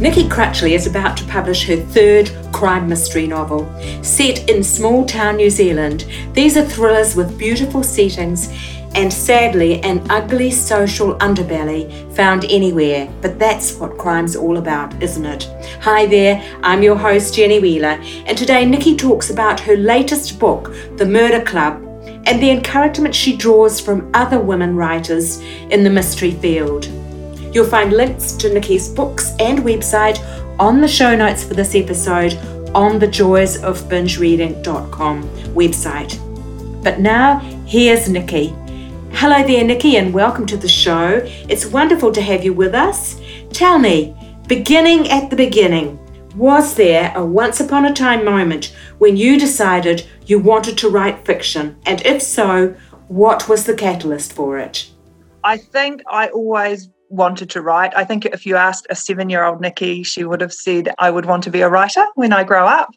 Nikki Crutchley is about to publish her third crime mystery novel. Set in small town New Zealand, these are thrillers with beautiful settings and sadly an ugly social underbelly found anywhere. But that's what crime's all about, isn't it? Hi there, I'm your host Jenny Wheeler, and today Nikki talks about her latest book, The Murder Club, and the encouragement she draws from other women writers in the mystery field. You'll find links to Nikki's books and website on the show notes for this episode on the joysofbingereading.com website. But now, here's Nikki. Hello there, Nikki, and welcome to the show. It's wonderful to have you with us. Tell me, beginning at the beginning, was there a once upon a time moment when you decided you wanted to write fiction? And if so, what was the catalyst for it? I think I always wanted to write. I think if you asked a seven year old Nikki, she would have said, I would want to be a writer when I grow up.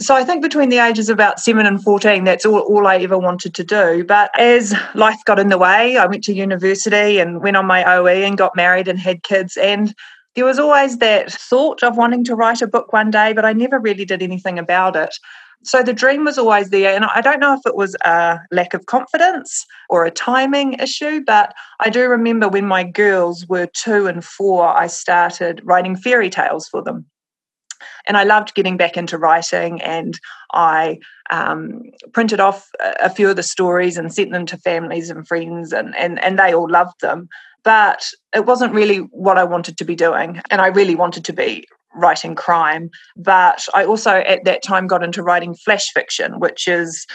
So I think between the ages of about seven and 14, that's all, all I ever wanted to do. But as life got in the way, I went to university and went on my OE and got married and had kids. And there was always that thought of wanting to write a book one day, but I never really did anything about it. So the dream was always there. And I don't know if it was a lack of confidence or a timing issue, but I do remember when my girls were two and four, I started writing fairy tales for them. And I loved getting back into writing, and I um, printed off a few of the stories and sent them to families and friends, and, and, and they all loved them but it wasn't really what I wanted to be doing. And I really wanted to be writing crime. But I also at that time got into writing flash fiction, which is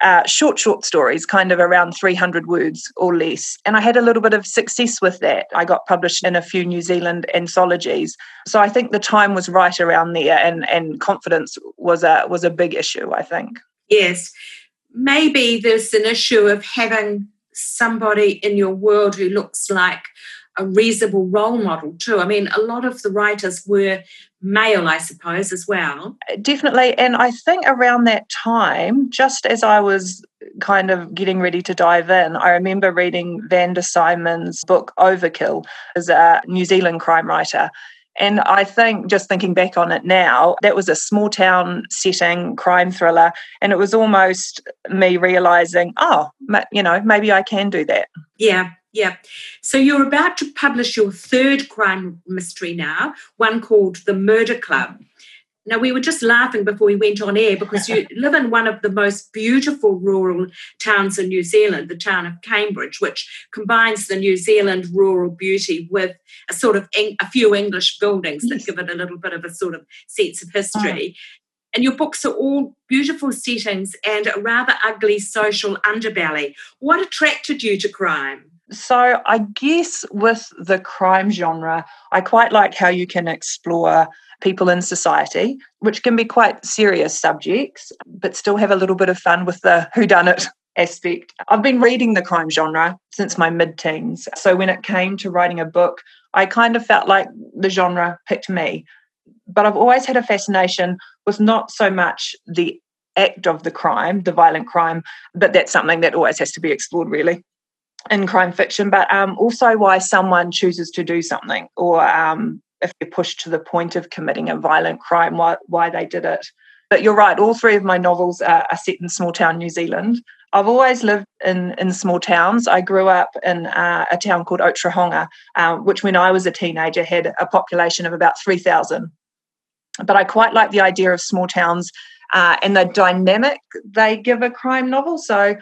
uh, short, short stories, kind of around 300 words or less. And I had a little bit of success with that. I got published in a few New Zealand anthologies. So I think the time was right around there, and, and confidence was a, was a big issue, I think. Yes. Maybe there's an issue of having somebody in your world who looks like a reasonable role model too. I mean, a lot of the writers were male, I suppose, as well. Uh, definitely. And I think around that time, just as I was kind of getting ready to dive in, I remember reading Vanda Symon's book Overkill as a New Zealand crime writer. And I think, just thinking back on it now, that was a small town setting crime thriller. And it was almost me realizing, oh, you know, maybe I can do that. Yeah, yeah. So you're about to publish your third crime mystery now, one called The Murder Club. Now, we were just laughing before we went on air because you live in one of the most beautiful rural towns in New Zealand, the town of Cambridge, which combines the New Zealand rural beauty with a sort of a few English buildings that give it a little bit of a sort of sense of history. Mm. And your books are all beautiful settings and a rather ugly social underbelly. What attracted you to crime? So, I guess with the crime genre, I quite like how you can explore people in society, which can be quite serious subjects, but still have a little bit of fun with the whodunit aspect. I've been reading the crime genre since my mid teens. So, when it came to writing a book, I kind of felt like the genre picked me. But I've always had a fascination with not so much the act of the crime, the violent crime, but that's something that always has to be explored, really in crime fiction, but um, also why someone chooses to do something, or um, if they're pushed to the point of committing a violent crime, why, why they did it. But you're right, all three of my novels are, are set in small town New Zealand. I've always lived in, in small towns. I grew up in uh, a town called Otorohanga, um, which when I was a teenager had a population of about 3,000. But I quite like the idea of small towns uh, and the dynamic they give a crime novel. So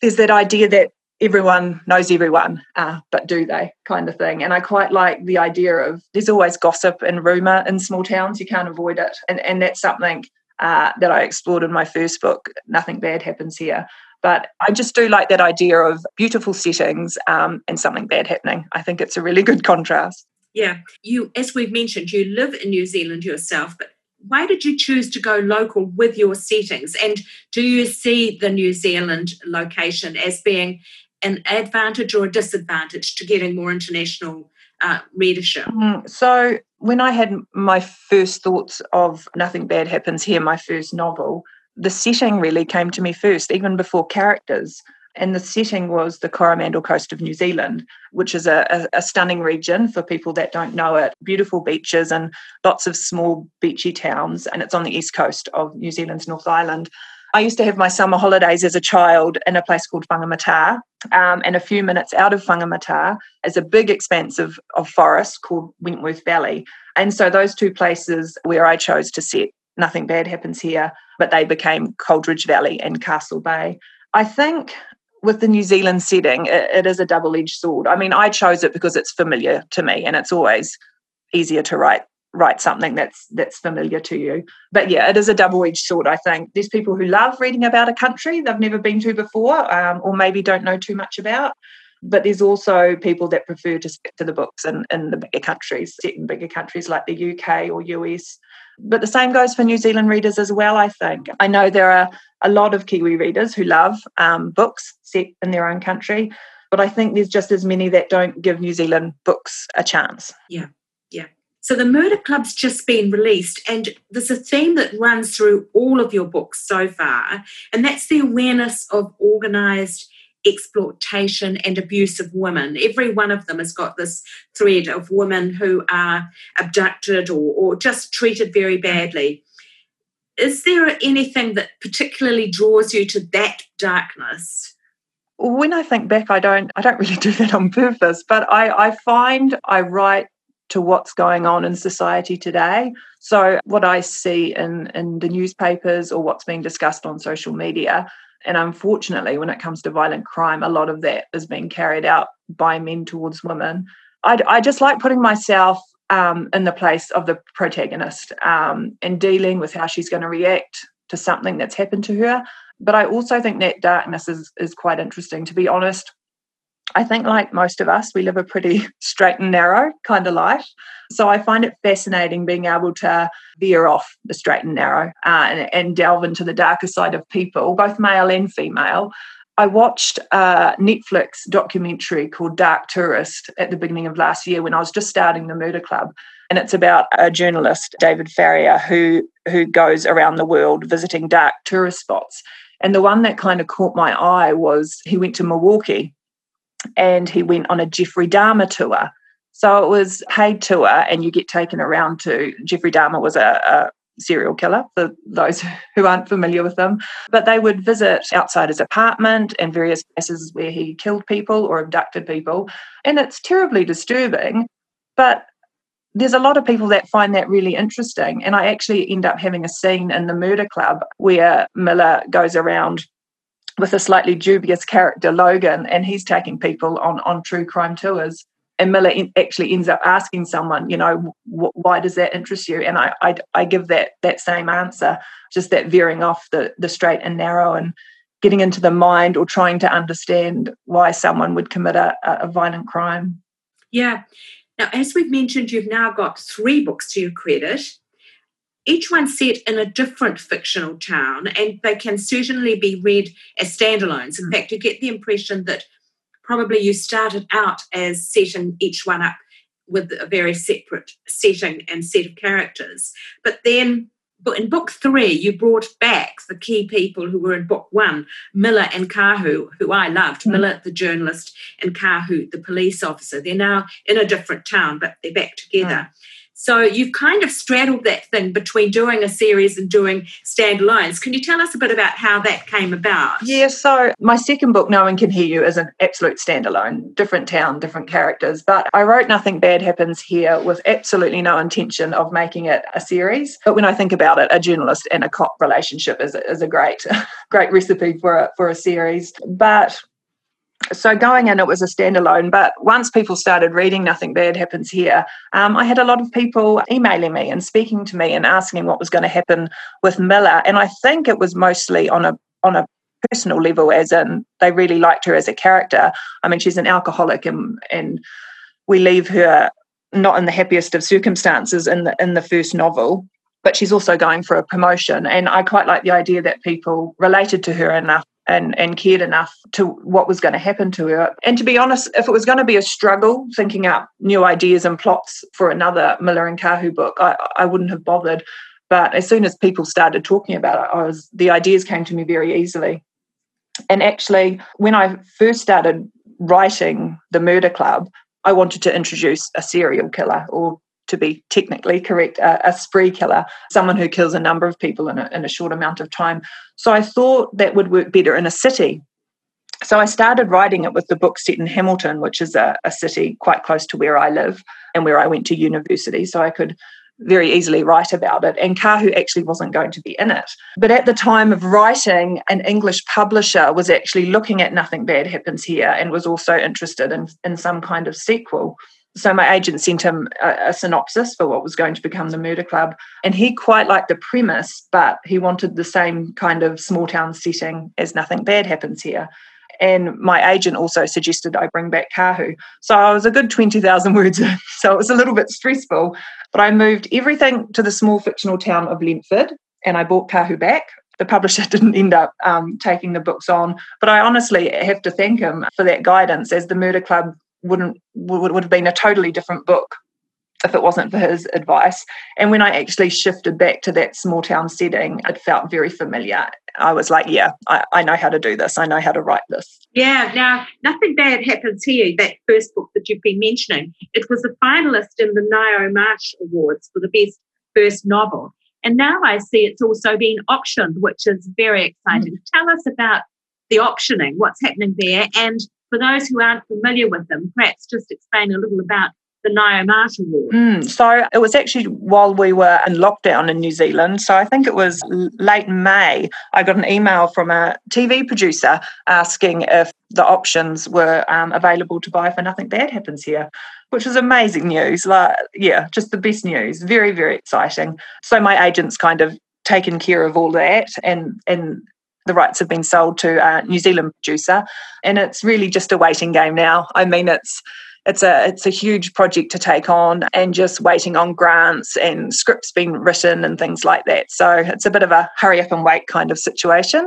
there's that idea that everyone knows everyone, uh, but do they kind of thing. And I quite like the idea of there's always gossip and rumour in small towns, you can't avoid it. And, and that's something uh, that I explored in my first book, Nothing Bad Happens Here. But I just do like that idea of beautiful settings um, and something bad happening. I think it's a really good contrast. Yeah. You, as we've mentioned, you live in New Zealand yourself, but why did you choose to go local with your settings? And do you see the New Zealand location as being an advantage or a disadvantage to getting more international uh, readership? Mm, so, when I had my first thoughts of Nothing Bad Happens Here, my first novel, the setting really came to me first, even before characters. And the setting was the Coromandel coast of New Zealand, which is a, a, a, stunning region for people that don't know it. Beautiful beaches and lots of small beachy towns. And it's on the east coast of New Zealand's North Island. I used to have my summer holidays as a child in a place called Whangamata. Um, and a few minutes out of Whangamata is a big expanse of, of forest called Wentworth Valley. And so those two places where I chose to set Nothing Bad Happens Here, but they became Coldridge Valley and Castle Bay. I think with the New Zealand setting, it, it is a double edged sword. I mean, I chose it because it's familiar to me and it's always easier to write write something that's that's familiar to you. But yeah, it is a double-edged sword. I think there's people who love reading about a country they've never been to before, um, or maybe don't know too much about. But there's also people that prefer to stick to the books in, in the bigger countries, set in bigger countries like the UK or US. But the same goes for New Zealand readers as well, I think. I know there are a lot of Kiwi readers who love um, books set in their own country, but I think there's just as many that don't give New Zealand books a chance. Yeah, yeah. So the Murder Club's just been released, and there's a theme that runs through all of your books so far, and that's the awareness of organised exploitation and abuse of women. Every one of them has got this thread of women who are abducted or, or just treated very badly. Is there anything that particularly draws you to that darkness? When I think back, I don't I don't really do that on purpose, but I, I find I write to what's going on in society today. So what I see in, in the newspapers or what's being discussed on social media, and unfortunately, when it comes to violent crime, a lot of that is being carried out by men towards women. I, I just like putting myself um, in the place of the protagonist um, and dealing with how she's going to react to something that's happened to her. But I also think that darkness is, is quite interesting. To be honest, I think, like most of us, we live a pretty straight and narrow kind of life. So I find it fascinating being able to veer off the straight and narrow uh, and, and delve into the darker side of people, both male and female. I watched a Netflix documentary called Dark Tourist at the beginning of last year when I was just starting the Murder Club. And it's about a journalist, David Farrier, who, who goes around the world visiting dark tourist spots. And the one that kind of caught my eye was he went to Milwaukee and he went on a Jeffrey Dahmer tour. So it was paid tour, and you get taken around to Jeffrey Dahmer was a, a serial killer for those who aren't familiar with them. But they would visit outside his apartment and various places where he killed people or abducted people. And it's terribly disturbing. But there's a lot of people that find that really interesting. And I actually end up having a scene in the murder club where Miller goes around with a slightly dubious character, Logan, and he's taking people on, on true crime tours. And Miller in, actually ends up asking someone, you know, why does that interest you? And I, I, I give that that same answer, just that veering off the the straight and narrow and getting into the mind or trying to understand why someone would commit a, a violent crime. Yeah. Now, as we've mentioned, you've now got three books to your credit each one set in a different fictional town, and they can certainly be read as standalones. In mm. fact, you get the impression that probably you started out as setting each one up with a very separate setting and set of characters. But then but in book three, you brought back the key people who were in book one, Miller and Kahu, who I loved, mm. Miller, the journalist, and Kahu, the police officer. They're now in a different town, but they're back together. Mm. So you've kind of straddled that thing between doing a series and doing standalones. Can you tell us a bit about how that came about? Yeah, so my second book, No One Can Hear You, is an absolute standalone, different town, different characters. But I wrote Nothing Bad Happens Here with absolutely no intention of making it a series. But when I think about it, a journalist and a cop relationship is, is a great, great recipe for a, for a series. But so going in, it was a standalone. But once people started reading Nothing Bad Happens Here, um, I had a lot of people emailing me and speaking to me and asking what was going to happen with Miller. And I think it was mostly on a on a personal level, as in they really liked her as a character. I mean, she's an alcoholic, and and we leave her not in the happiest of circumstances in the in the first novel. but she's also going for a promotion. And I quite like the idea that people related to her enough and, and cared enough to what was going to happen to her. And to be honest, if it was going to be a struggle thinking up new ideas and plots for another Miller and Kahu book, I, I wouldn't have bothered. But as soon as people started talking about it, I was the ideas came to me very easily. And actually, when I first started writing the Murder Club, I wanted to introduce a serial killer or to be technically correct, a, a, spree killer, someone who kills a number of people in a, in a short amount of time. So I thought that would work better in a city. So I started writing it with the book set in Hamilton, which is a, a city quite close to where I live and where I went to university. So I could very easily write about it. And Kahu actually wasn't going to be in it. But at the time of writing, an English publisher was actually looking at Nothing Bad Happens Here and was also interested in, in some kind of sequel. So my agent sent him a, a, synopsis for what was going to become the Murder Club, and he quite liked the premise, but he wanted the same kind of small town setting as Nothing Bad Happens Here. And my agent also suggested I bring back Kahu. So I was a good 20,000 words in. So it was a little bit stressful. But I moved everything to the small fictional town of Lentford and I brought Kahu back. The publisher didn't end up um, taking the books on, but I honestly have to thank him for that guidance as the Murder Club wouldn't would, would have been a totally different book if it wasn't for his advice. And when I actually shifted back to that small town setting, it felt very familiar. I was like, yeah, I, I, know how to do this. I know how to write this. Yeah, now nothing bad happens here. That first book that you've been mentioning, it was a finalist in the Ngaio Marsh Awards for the best first novel. And now I see it's also been auctioned, which is very exciting. Mm. Tell us about the auctioning, what's happening there, and for those who aren't familiar with them, perhaps just explain a little about the Ngaio Marsh Award. Mm, so it was actually while we were in lockdown in New Zealand. So I think it was late May. I got an email from a TV producer asking if the options were um, available to buy for Nothing Bad Happens Here, which was amazing news. Like, yeah, just the best news. Very, very exciting. So my agent's kind of taken care of all that and and the rights have been sold to a New Zealand producer, and it's really just a waiting game now. I mean, it's it's a it's a huge project to take on, and just waiting on grants and scripts being written and things like that. So it's a bit of a hurry up and wait kind of situation.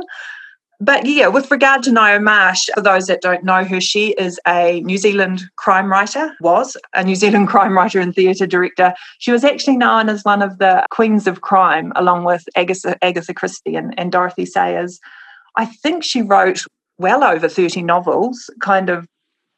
But yeah, with regard to Ngaio Marsh, for those that don't know her, she is a New Zealand crime writer, was a New Zealand crime writer and theatre director. She was actually known as one of the queens of crime, along with Agatha, Agatha Christie and, and Dorothy Sayers. I think she wrote well over 30 novels, kind of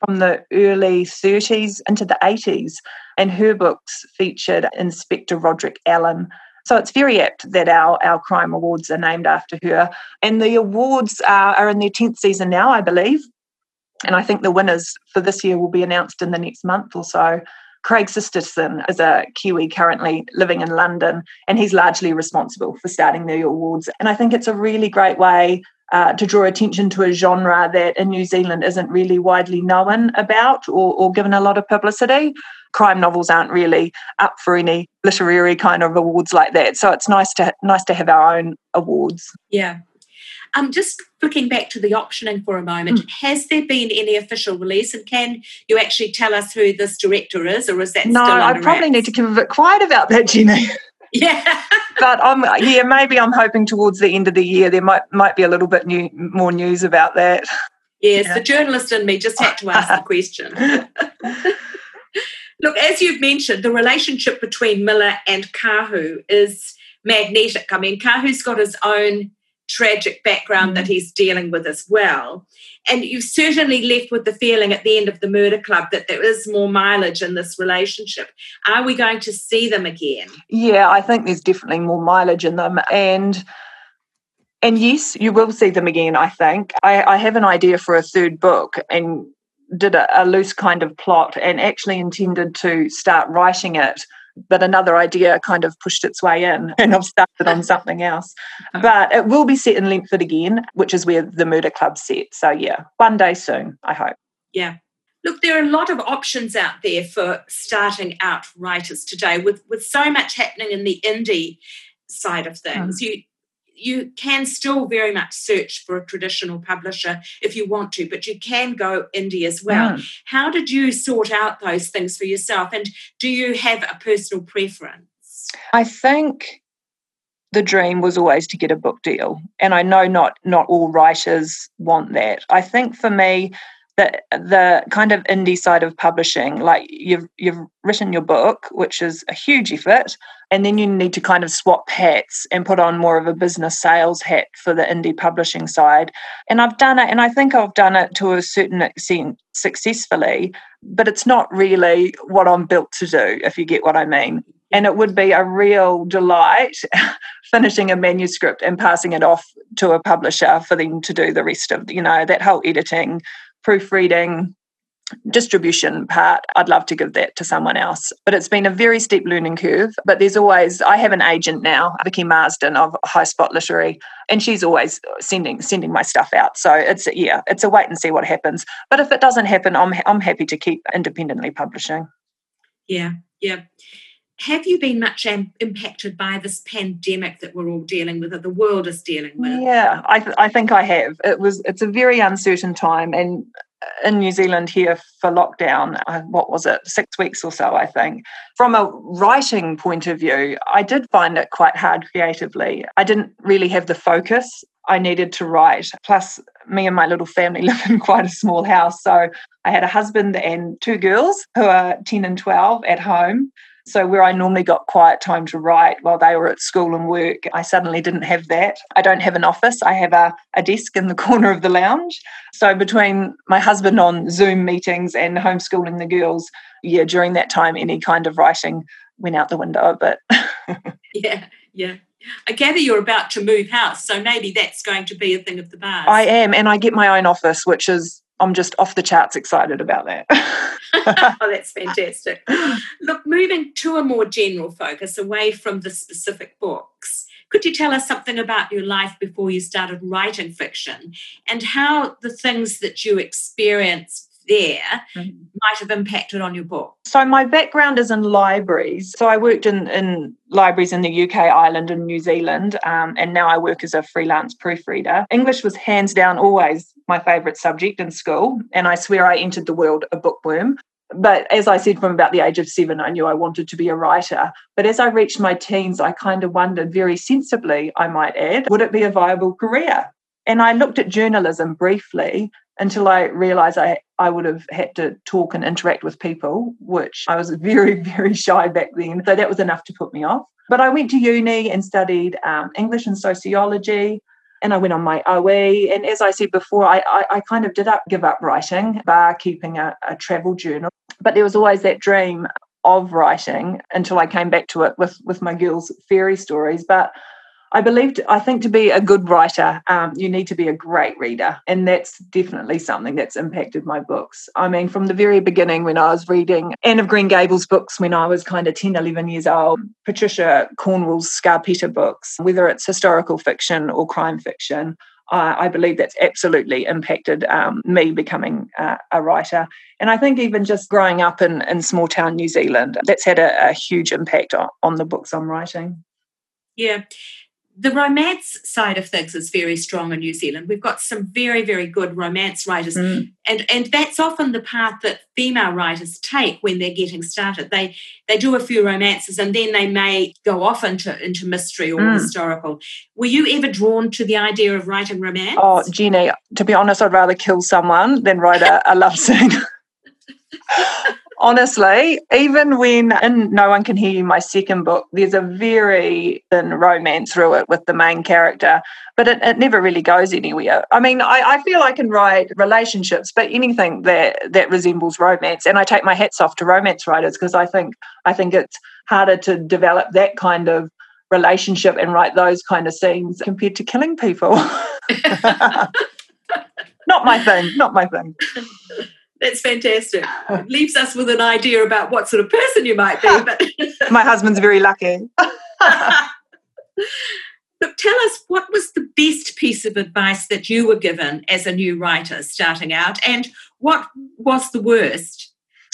from the early 30s into the 80s. And her books featured Inspector Roderick Alleyn, so it's very apt that our, our crime awards are named after her. And the awards are, are in their 10th season now, I believe. And I think the winners for this year will be announced in the next month or so. Craig Sisterson is a Kiwi currently living in London, and he's largely responsible for starting the awards. And I think it's a really great way uh, to draw attention to a genre that in New Zealand isn't really widely known about or, or given a lot of publicity crime novels aren't really up for any literary kind of awards like that. So it's nice to nice to have our own awards. Yeah. Um, just looking back to the optioning for a moment, mm. has there been any official release, and can you actually tell us who this director is, or is that no? I probably need to keep a bit quiet about that, Jenny. Yeah, but I'm yeah maybe I'm hoping towards the end of the year there might might be a little bit new more news about that. Yes, yeah. the journalist in me just had to ask the question. Look, as you've mentioned, the relationship between Miller and Kahu is magnetic. I mean, Kahu's got his own tragic background mm. that he's dealing with as well. And you've certainly left with the feeling at the end of the murder club that there is more mileage in this relationship. Are we going to see them again? Yeah, I think there's definitely more mileage in them. And and yes, you will see them again, I think. I, I have an idea for a third book, and did a, a loose kind of plot and actually intended to start writing it but another idea kind of pushed its way in and I've started on something else. But it will be set in Lentford again, which is where the murder club set. So yeah, one day soon, I hope. Yeah. Look, there are a lot of options out there for starting out writers today with, with so much happening in the indie side of things. Mm. You you can still very much search for a traditional publisher if you want to, but you can go indie as well. Mm. How did you sort out those things for yourself? And do you have a personal preference? I think the dream was always to get a book deal. And I know not not all writers want that. I think for me, the the kind of indie side of publishing, like you've you've written your book, which is a huge effort, and then you need to kind of swap hats and put on more of a business sales hat for the indie publishing side. And I've done it, and I think I've done it to a certain extent successfully, but it's not really what I'm built to do, if you get what I mean. And it would be a real delight finishing a manuscript and passing it off to a publisher for them to do the rest of, you know, that whole editing, proofreading, distribution part, I'd love to give that to someone else. But it's been a very steep learning curve. But there's always I have an agent now, Vicki Marsdon of High Spot Literary, and she's always sending sending my stuff out. So it's yeah, it's a wait and see what happens. But if it doesn't happen, I'm I'm happy to keep independently publishing. Yeah, yeah. Have you been much am- impacted by this pandemic that we're all dealing with, that the world is dealing with? Yeah, I, th- I think I have. It was it's a very uncertain time, and in New Zealand here for lockdown, uh, what was it, six weeks or so, I think. From a writing point of view, I did find it quite hard creatively. I didn't really have the focus I needed to write. Plus, me and my little family live in quite a small house. So I had a husband and two girls who are 10 and 12 at home. So, where I normally got quiet time to write while they were at school and work, I suddenly didn't have that. I don't have an office, I have a, a desk in the corner of the lounge. So, between my husband on Zoom meetings and homeschooling the girls, yeah, during that time, any kind of writing went out the window a bit. yeah, yeah. I gather you're about to move house, so maybe that's going to be a thing of the past. I am, and I get my own office, which is I'm just off the charts excited about that. oh, that's fantastic. Look, moving to a more general focus away from the specific books, could you tell us something about your life before you started writing fiction and how the things that you experienced there mm-hmm. might have impacted on your book? So, my background is in libraries. So, I worked in, in libraries in the UK, Ireland, and New Zealand, um, and now I work as a freelance proofreader. English was hands down always my favourite subject in school, and I swear I entered the world a bookworm. But as I said, from about the age of seven, I knew I wanted to be a writer. But as I reached my teens, I kind of wondered very sensibly, I might add, would it be a viable career? And I looked at journalism briefly until I realized I, I would have had to talk and interact with people, which I was very, very shy back then. So that was enough to put me off. But I went to uni and studied um, English and sociology, and I went on my OE. And as I said before, I, I, I kind of did up, give up writing, bar keeping a, a travel journal. But there was always that dream of writing until I came back to it with, with my girls' fairy stories. But I believe, I think to be a good writer, um, you need to be a great reader. And that's definitely something that's impacted my books. I mean, from the very beginning, when I was reading Anne of Green Gables books when I was kind of 10, 11 years old, Patricia Cornwell's Scarpetta books, whether it's historical fiction or crime fiction, I believe that's absolutely impacted um, me becoming uh, a writer. And I think even just growing up in, in small town New Zealand, that's had a, a huge impact on, on the books I'm writing. Yeah the romance side of things is very strong in New Zealand. We've got some very, very good romance writers, mm. and and that's often the path that female writers take when they're getting started. They they do a few romances, and then they may go off into into mystery or mm. historical. Were you ever drawn to the idea of writing romance? Oh, Jeannie, to be honest, I'd rather kill someone than write a, a love scene. honestly, even when in No One Can Hear You, my second book, there's a very thin romance through it with the main character, but it, it never really goes anywhere. I mean, I, I, feel I can write relationships, but anything that that resembles romance, and I take my hats off to romance writers because I think I think it's harder to develop that kind of relationship and write those kind of scenes compared to killing people. not my thing, not my thing. That's fantastic. It leaves us with an idea about what sort of person you might be. But my husband's very lucky. Look, tell us what was the best piece of advice that you were given as a new writer starting out, and what was the worst?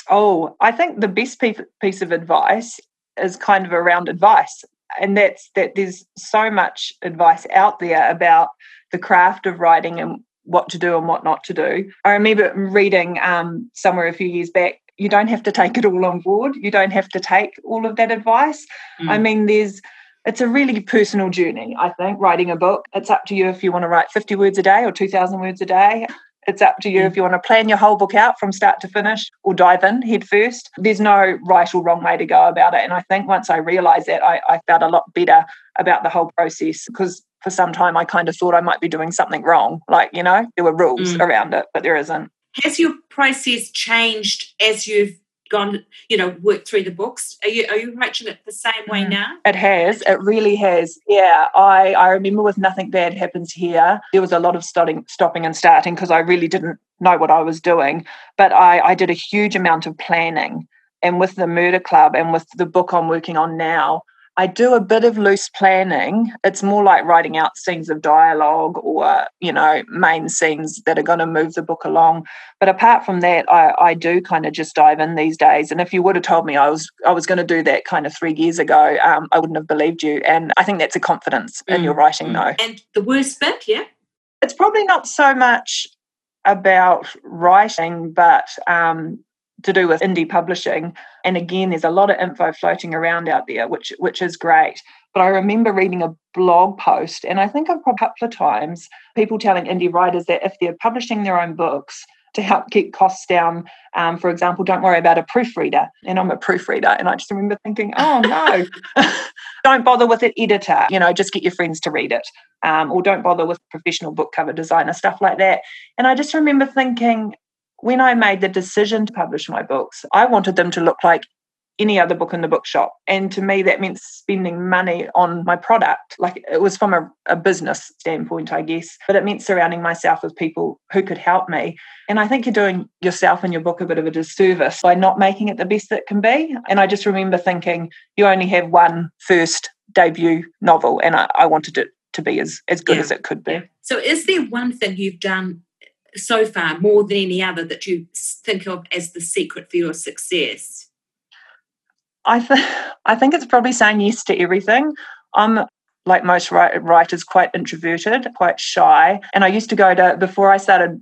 Oh, I think the best piece of advice is kind of around advice, and that's that there's so much advice out there about the craft of writing and what to do and what not to do. I remember reading um, somewhere a few years back, you don't have to take it all on board. You don't have to take all of that advice. Mm. I mean, there's it's a really personal journey, I think, writing a book. It's up to you if you want to write 50 words a day or 2,000 words a day. It's up to you mm. if you want to plan your whole book out from start to finish or dive in head first. There's no right or wrong way to go about it. And I think once I realized that, I, I felt a lot better about the whole process because for some time I kind of thought I might be doing something wrong. Like, you know, there were rules mm. around it, but there isn't. Has your process changed as you've gone, you know, worked through the books? Are you are you approaching it the same way mm. now? It has. It really has. Yeah. I I remember with nothing bad happens here. There was a lot of starting, stopping and starting because I really didn't know what I was doing. But I I did a huge amount of planning. And with the Murder Club and with the book I'm working on now, I do a bit of loose planning. It's more like writing out scenes of dialogue or, you know, main scenes that are going to move the book along. But apart from that, I, I do kind of just dive in these days. And if you would have told me I was I was going to do that kind of three years ago, um, I wouldn't have believed you. And I think that's a confidence mm. in your writing, mm. though. And the worst bit, yeah? It's probably not so much about writing, but um, to do with indie publishing. And again, there's a lot of info floating around out there, which which is great. But I remember reading a blog post, and I think a couple of times people telling indie writers that if they're publishing their own books to help keep costs down, um, for example, don't worry about a proofreader. And I'm a proofreader, and I just remember thinking, oh no, don't bother with an editor. You know, just get your friends to read it, um, or don't bother with professional book cover designer stuff like that. And I just remember thinking, when I made the decision to publish my books, I wanted them to look like any other book in the bookshop. And to me, that meant spending money on my product. Like it was from a, a, business standpoint, I guess, but it meant surrounding myself with people who could help me. And I think you're doing yourself and your book a bit of a disservice by not making it the best it can be. And I just remember thinking, you only have one first debut novel, and I, I wanted it to be as, as good yeah. as it could be. So, is there one thing you've done so far more than any other that you think of as the secret for your success? I th- I think it's probably saying yes to everything. I'm like most writers quite introverted, quite shy, and I used to go to before I started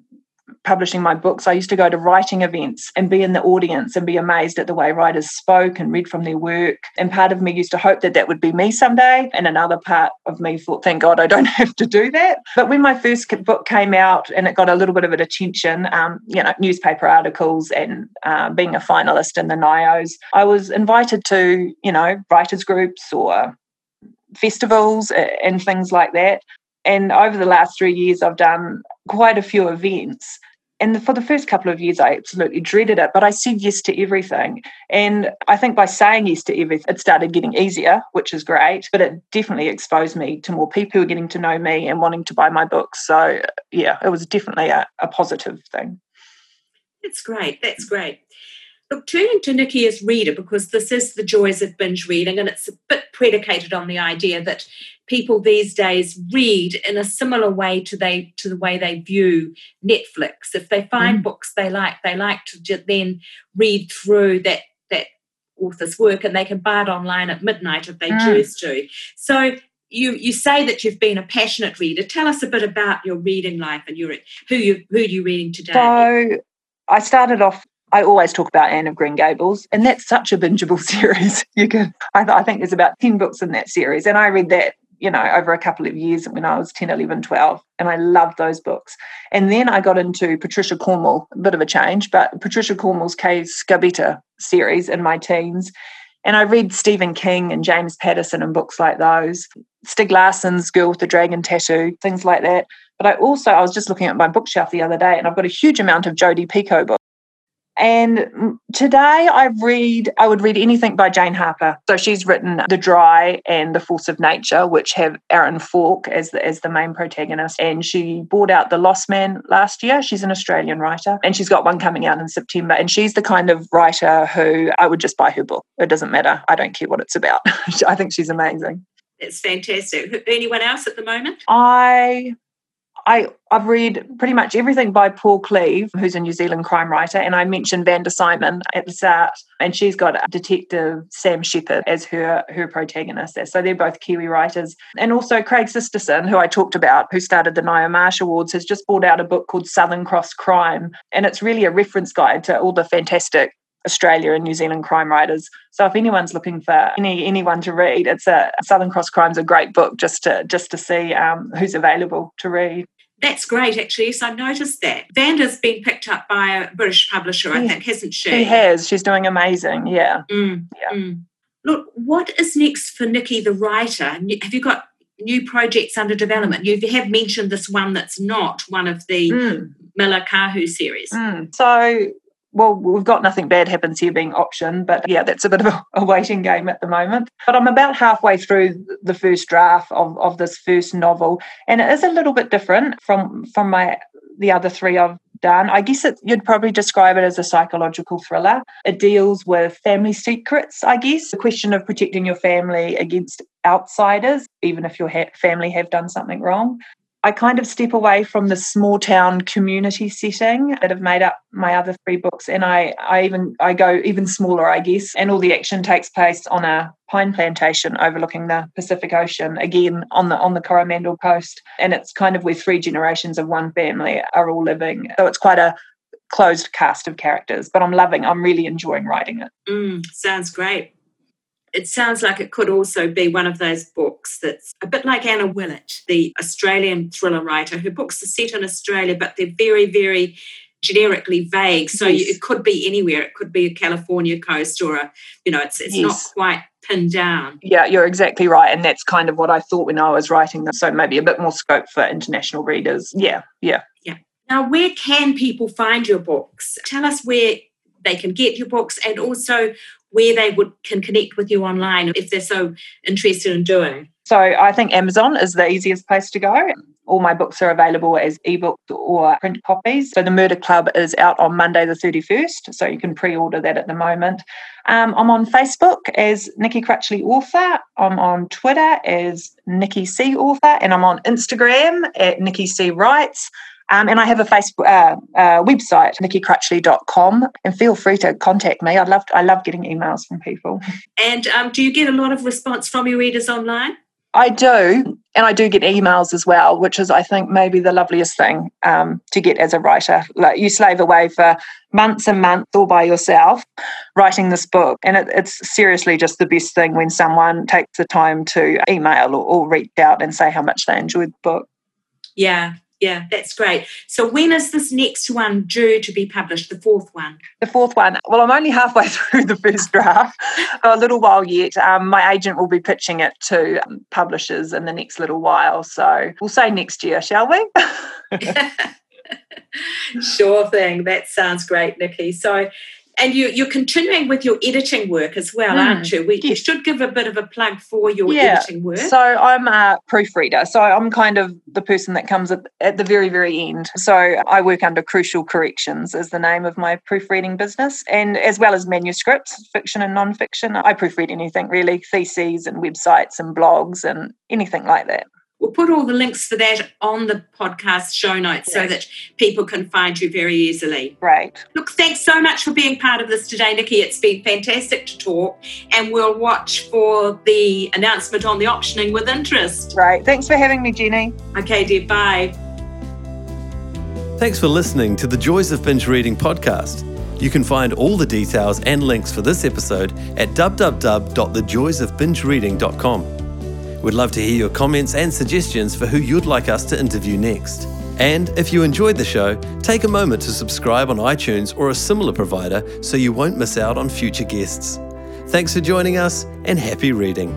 publishing my books, I used to go to writing events and be in the audience and be amazed at the way writers spoke and read from their work. And part of me used to hope that that would be me someday. And another part of me thought, thank God I don't have to do that. But when my first book came out and it got a little bit of an attention, um, you know, newspaper articles and uh, being a finalist in the Ngaios, I was invited to, you know, writers groups or festivals and things like that. And over the last three years, I've done quite a few events. And for the first couple of years, I absolutely dreaded it, but I said yes to everything. And I think by saying yes to everything, it started getting easier, which is great, but it definitely exposed me to more people who are getting to know me and wanting to buy my books. So, yeah, it was definitely a, a positive thing. That's great. That's great. Look, turning to Nikki as reader, because this is the joys of binge reading, and it's a bit predicated on the idea that people these days read in a similar way to they to the way they view Netflix. If they find mm. books they like, they like to then read through that that author's work, and they can buy it online at midnight if they mm. choose to. So you you say that you've been a passionate reader. Tell us a bit about your reading life and your who you who are you reading today. So I started off I always talk about Anne of Green Gables, and that's such a bingeable series. You can, I, I, think there's about 10 books in that series, and I read that, you know, over a couple of years when I was 10, 11, 12, and I loved those books. And then I got into Patricia Cornwell, a bit of a change, but Patricia Cornwell's Kay Scarpetta series in my teens. And I read Stephen King and James Patterson and books like those, Stieg Larsson's Girl with the Dragon Tattoo, things like that. But I also, I was just looking at my bookshelf the other day and I've got a huge amount of Jodi Picoult books. And today I read, I would read anything by Jane Harper. So she's written The Dry and The Force of Nature, which have Aaron Falk as the, as the main protagonist. And she bought out The Lost Man last year. She's an Australian writer and she's got one coming out in September. And she's the kind of writer who I would just buy her book. It doesn't matter. I don't care what it's about. I think she's amazing. It's fantastic. Anyone else at the moment? I I, I've read pretty much everything by Paul Cleave, who's a New Zealand crime writer, and I mentioned Vanda Symon at the start, and she's got Detective Sam Shephard as her her protagonist. So they're both Kiwi writers, and also Craig Sisterson, who I talked about, who started the Ngaio Marsh Awards, has just brought out a book called Southern Cross Crime, and it's really a reference guide to all the fantastic Australia and New Zealand crime writers. So if anyone's looking for any anyone to read, it's a Southern Cross Crime's a great book just to just to see um, who's available to read. That's great, actually. Yes, I noticed that. Vanda's been picked up by a British publisher, I think, hasn't she? She has. She's doing amazing. Yeah. Mm, Yeah. mm. Look, what is next for Nikki the writer? Have you got new projects under development? You have mentioned this one that's not one of the Mm, Miller Kahu series. mm. So, well, we've got nothing bad happens here being option, but yeah, that's a bit of a, a waiting game at the moment. But I'm about halfway through the first draft of, of this first novel, and it is a little bit different from from my the other three I've done. I guess it, you'd probably describe it as a psychological thriller. It deals with family secrets, I guess, the question of protecting your family against outsiders, even if your ha- family have done something wrong. I kind of step away from the small town community setting that have made up my other three books, and I, I even I go even smaller, I guess. And all the action takes place on a pine plantation overlooking the Pacific Ocean, again on the on the Coromandel coast, and it's kind of where three generations of one family are all living. So it's quite a closed cast of characters, but I'm loving. I'm really enjoying writing it. Mm, sounds great. It sounds like it could also be one of those books that's a bit like Anna Willett, the Australian thriller writer. Her books are set in Australia, but they're very, very generically vague. So you, Yes. it could be anywhere. It could be a California coast or a, you know, it's it's not quite pinned down. Yeah, you're exactly right. And that's kind of what I thought when I was writing them. So maybe a bit more scope for international readers. Yeah, Yeah, yeah. Now, where can people find your books? Tell us where they can get your books and also where they would can connect with you online if they're so interested in doing. So I think Amazon is the easiest place to go. All my books are available as ebooks or print copies. So the Murder Club is out on Monday the 31st, so you can pre-order that at the moment. Um, I'm on Facebook as Nikki Crutchley Author. I'm on Twitter as Nikki C Author, and I'm on Instagram at Nikki C Writes. Um, and I have a Facebook uh, uh, website, nikkicrutchley.com, and feel free to contact me. I love I love getting emails from people. And um, do you get a lot of response from your readers online? I do, and I do get emails as well, which is, I think, maybe the loveliest thing um, to get as a writer. Like you slave away for months and months all by yourself writing this book, and it, it's seriously just the best thing when someone takes the time to email or, or reach out and say how much they enjoyed the book. Yeah, yeah, that's great. So when is this next one due to be published? The fourth one. The fourth one, well, I'm only halfway through the first draft, a little while yet. Um, my agent will be pitching it to um, publishers in the next little while, so we'll say next year, shall we? sure thing. That sounds great, Nikki. So, and you, you're continuing with your editing work as well, Mm, aren't you? We, yes. should give a bit of a plug for your Yeah, editing work. So I'm a proofreader. So I'm kind of the person that comes at, at the very, very end. So I work under Crucial Corrections is the name of my proofreading business. And as well as manuscripts, fiction and non-fiction, I proofread anything really, theses and websites and blogs and anything like that. We'll put all the links for that on the podcast show notes so that people can find you very easily. Right. Look, thanks so much for being part of this today, Nikki. It's been fantastic to talk, and we'll watch for the announcement on the optioning with interest. Right. Thanks for having me, Jenny. Okay, dear, bye. Thanks for listening to the Joys of Binge Reading podcast. You can find all the details and links for this episode at www.thejoysofbingereading.com. We'd love to hear your comments and suggestions for who you'd like us to interview next. And if you enjoyed the show, take a moment to subscribe on iTunes or a similar provider so you won't miss out on future guests. Thanks for joining us and happy reading.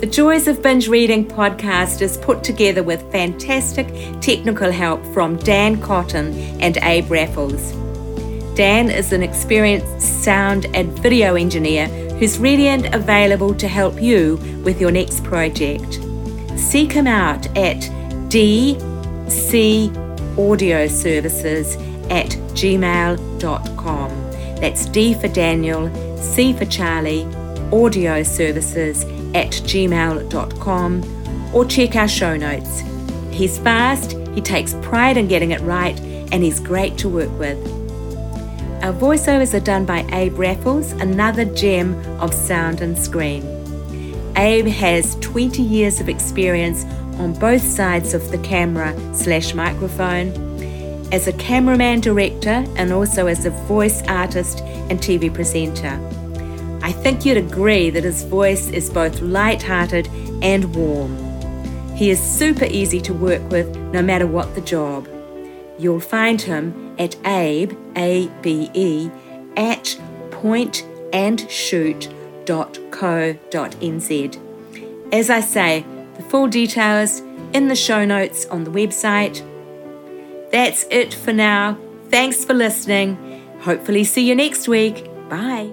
The Joys of Binge Reading podcast is put together with fantastic technical help from Dan Cotton and Abe Raffles. Dan is an experienced sound and video engineer who's ready and available to help you with your next project. Seek him out at dcaudioservices at gmail.com. That's D for Daniel, C for Charlie, audio services at gmail.com or check our show notes. He's fast, he takes pride in getting it right, and he's great to work with. Our voiceovers are done by Abe Raffles, another gem of sound and screen. Abe has 20 years of experience on both sides of the camera slash microphone, as a cameraman director and also as a voice artist and TV presenter. I think you'd agree that his voice is both light-hearted and warm. He is super easy to work with no matter what the job. You'll find him at abe, A-B-E, at pointandshoot.co.nz. As I say, the full details in the show notes on the website. That's it for now. Thanks for listening. Hopefully, see you next week. Bye.